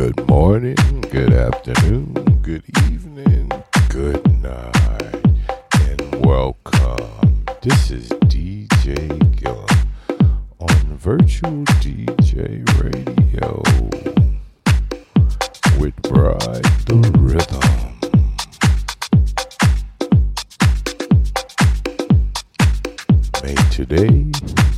Good morning, good afternoon, good evening, good night, and welcome. This is DJ Gillum on Virtual DJ Radio with Bride the Rhythm. today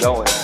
going.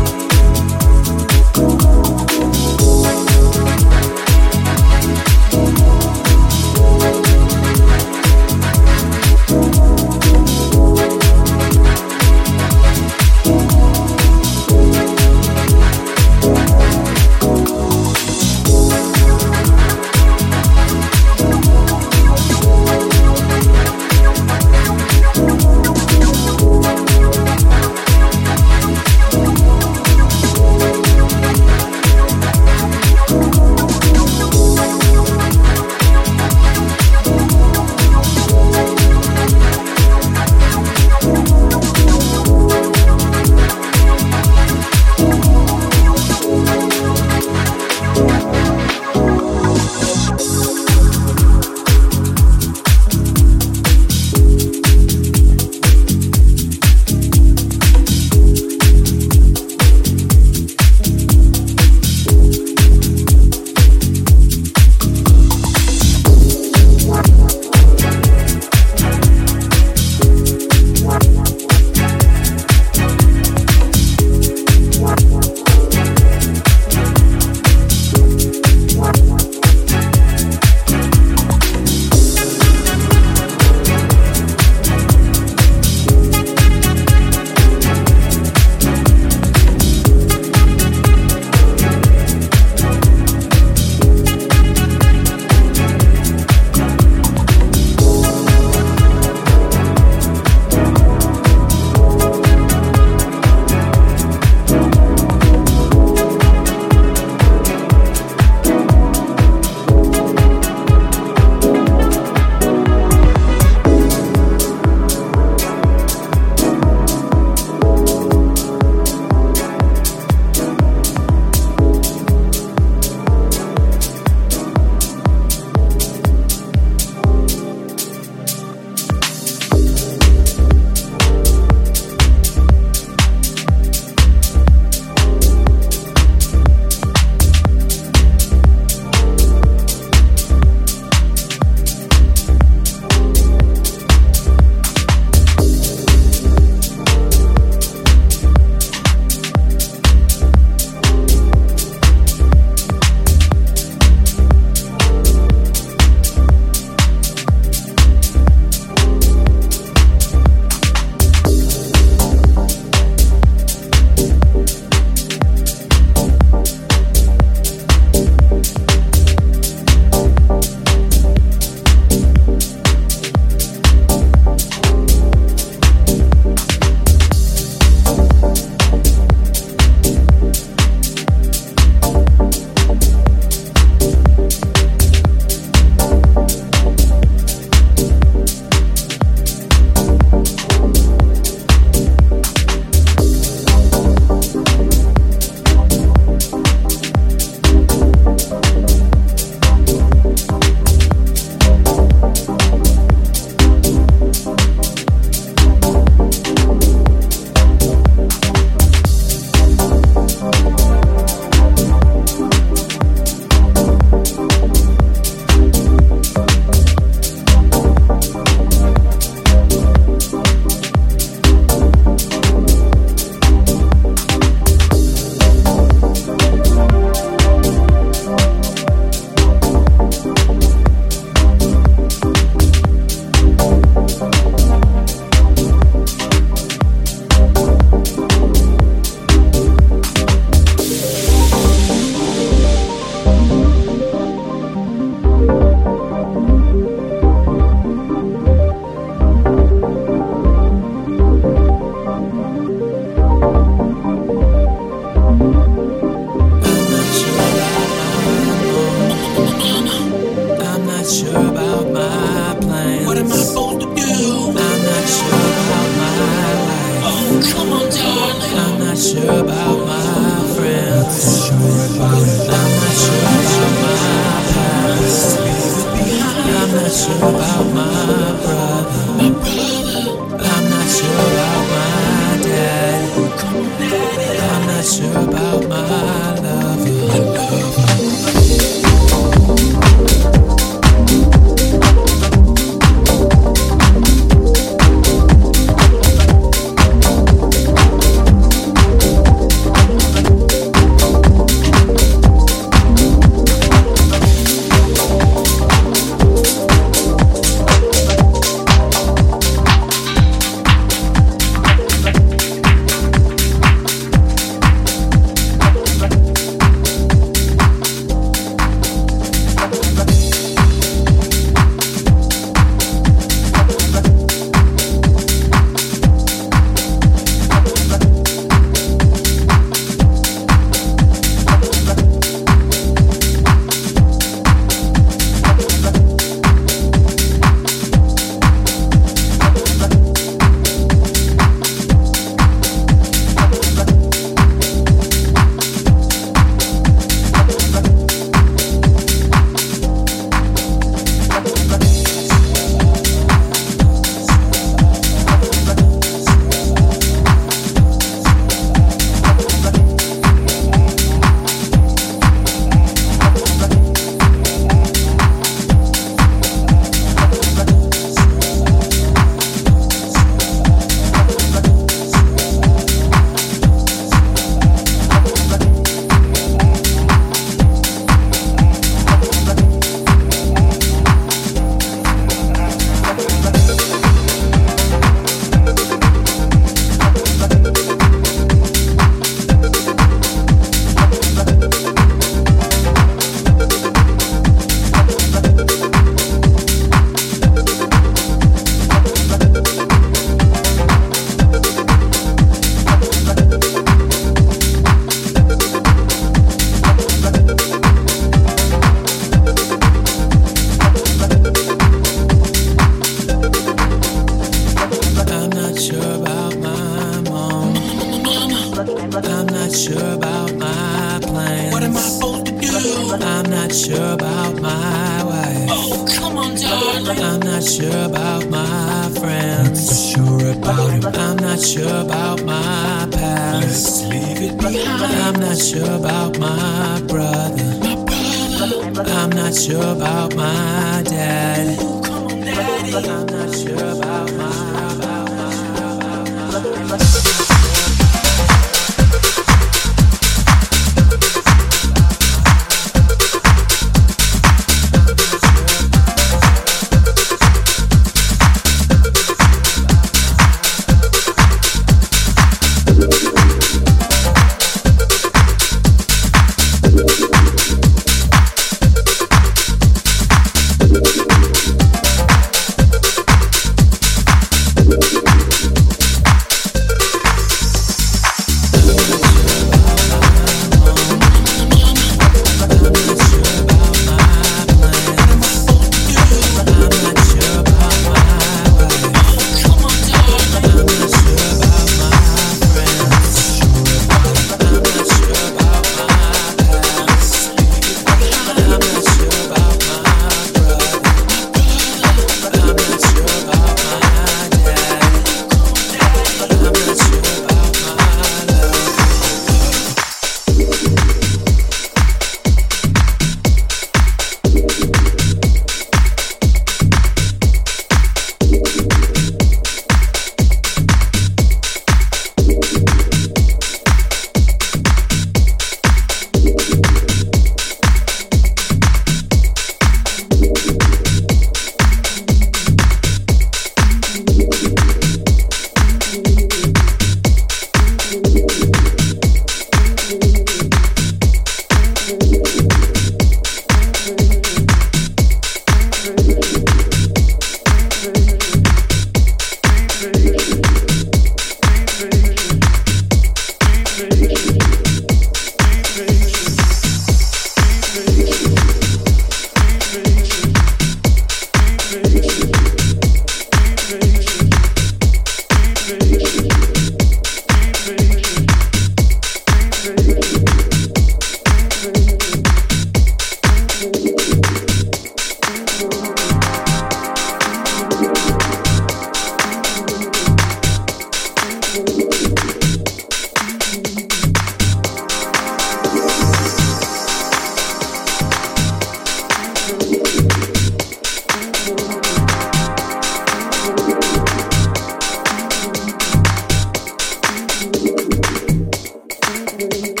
you.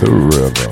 the river.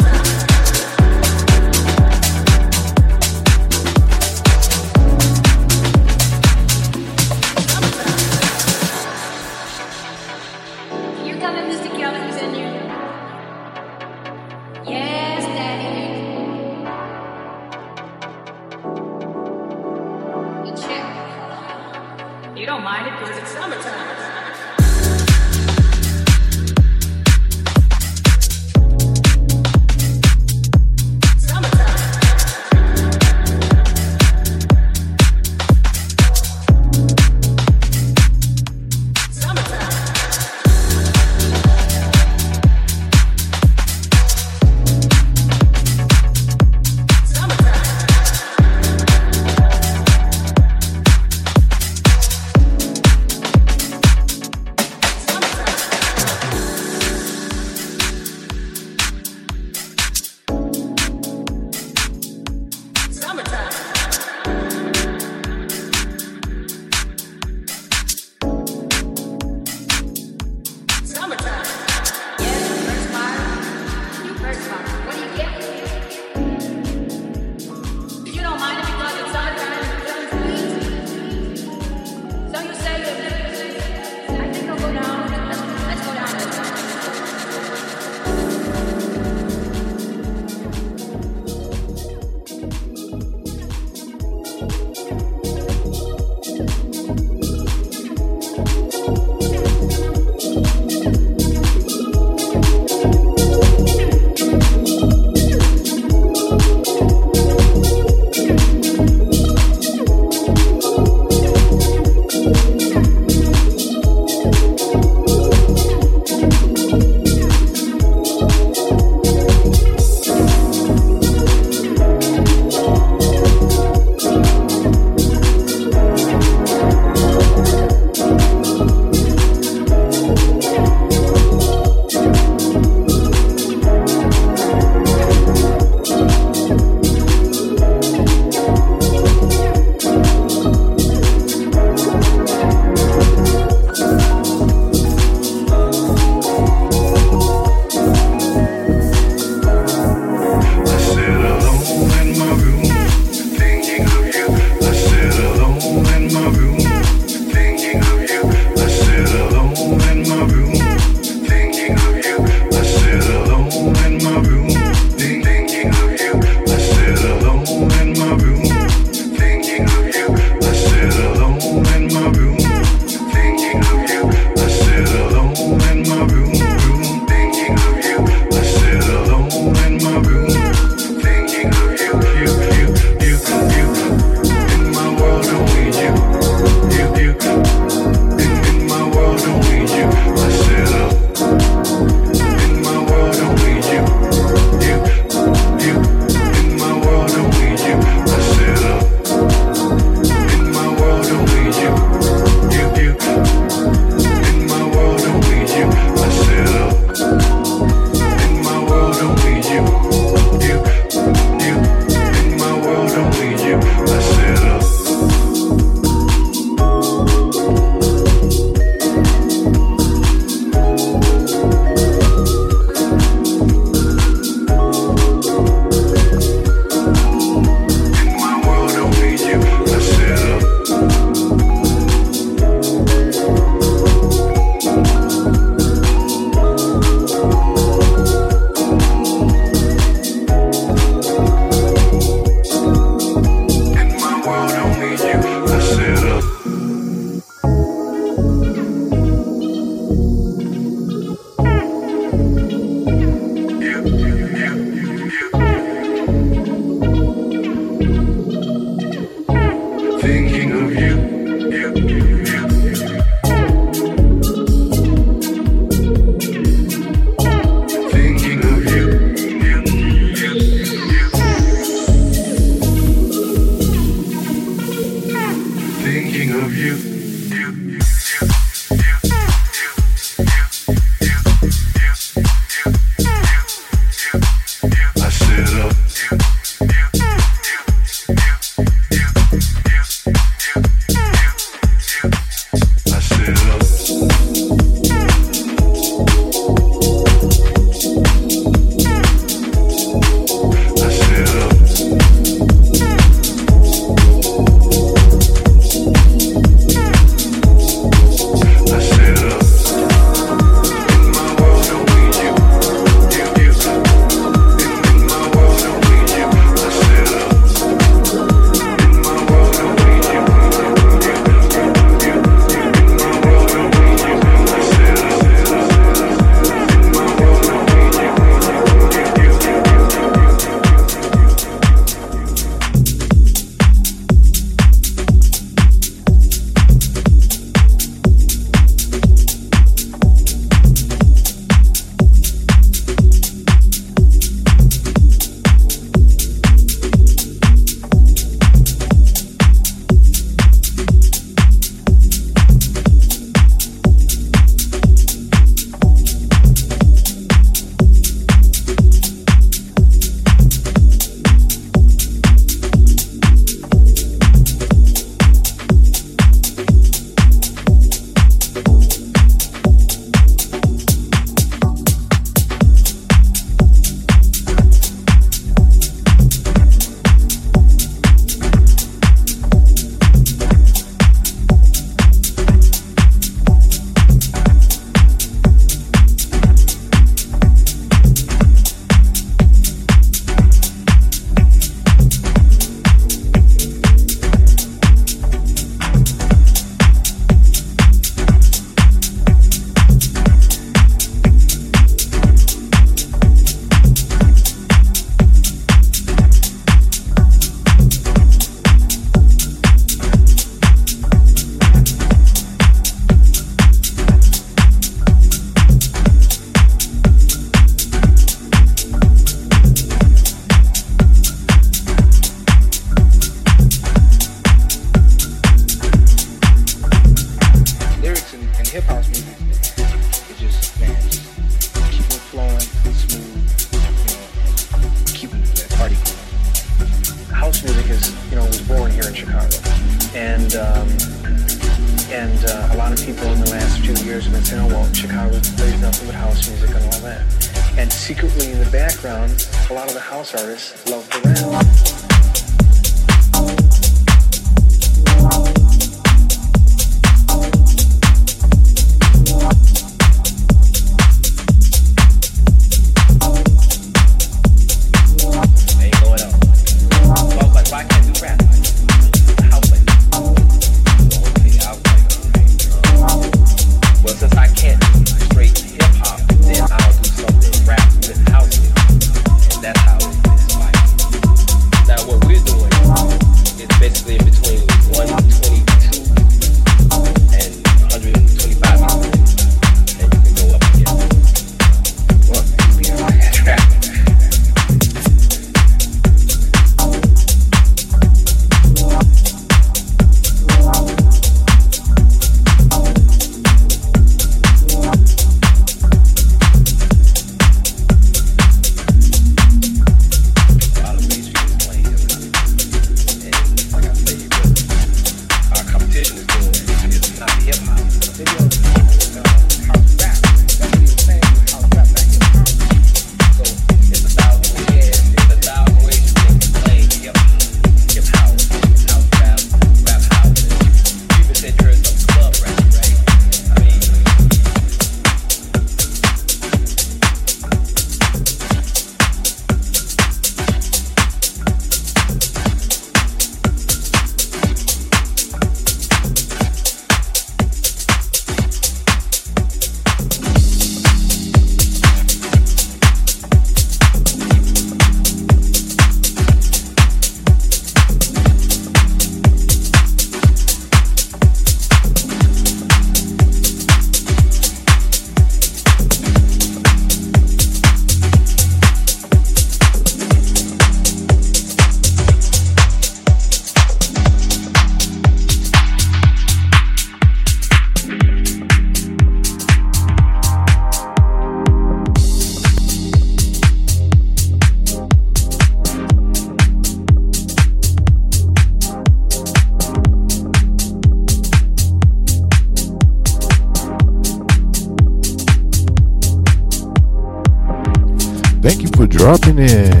Dropping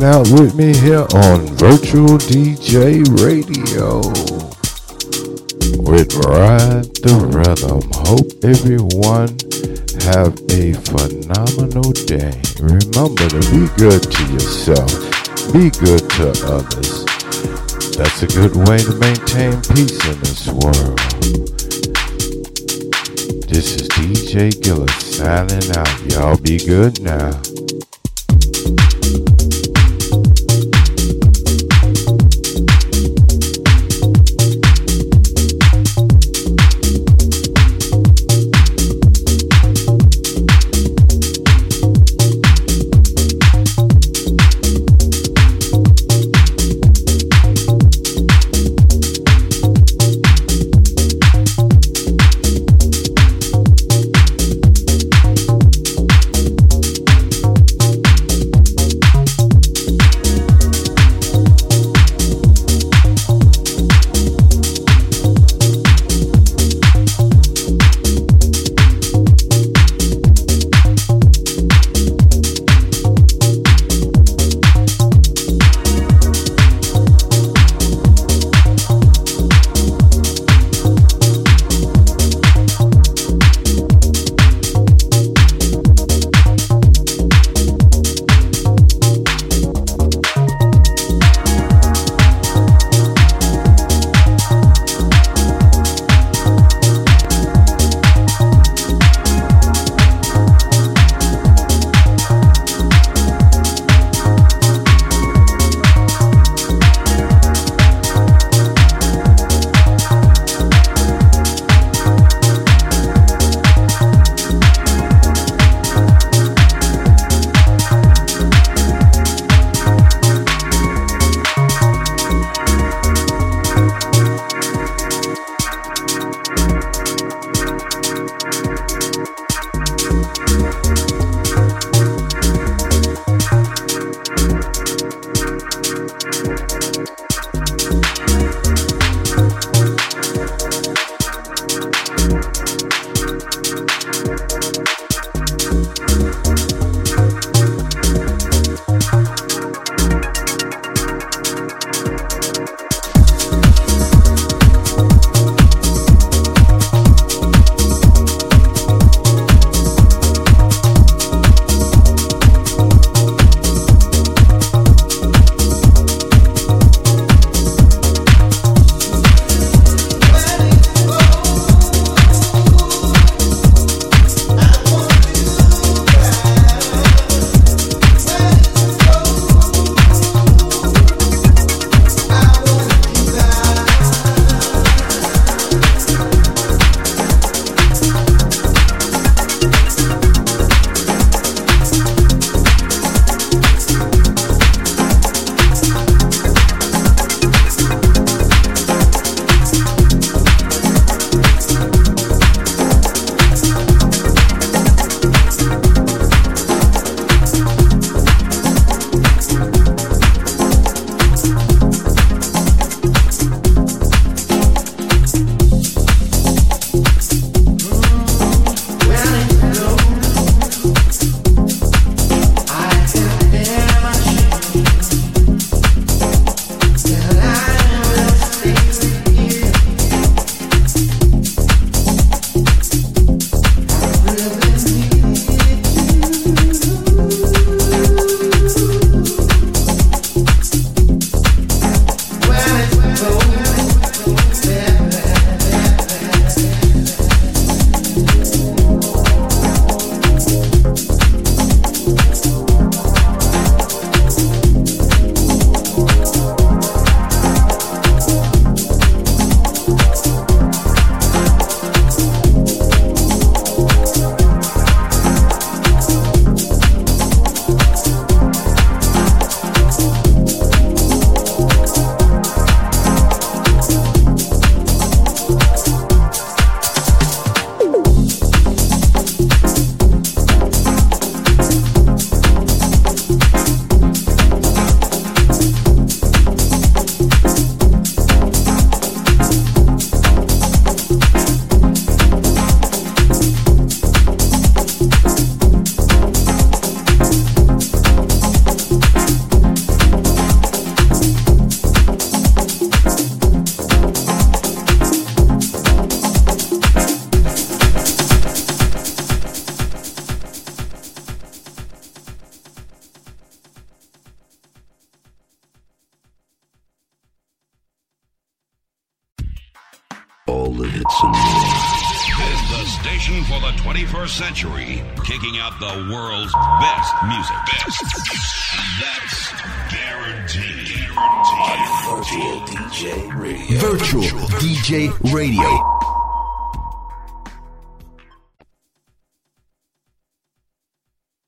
hanging out with me here on Virtual DJ Radio with Ride the Rhythm. Hope everyone have a phenomenal day. Remember to be good to yourself. Be good to others. That's a good way to maintain peace in this world. This is DJ Gillis signing out. Y'all be good now.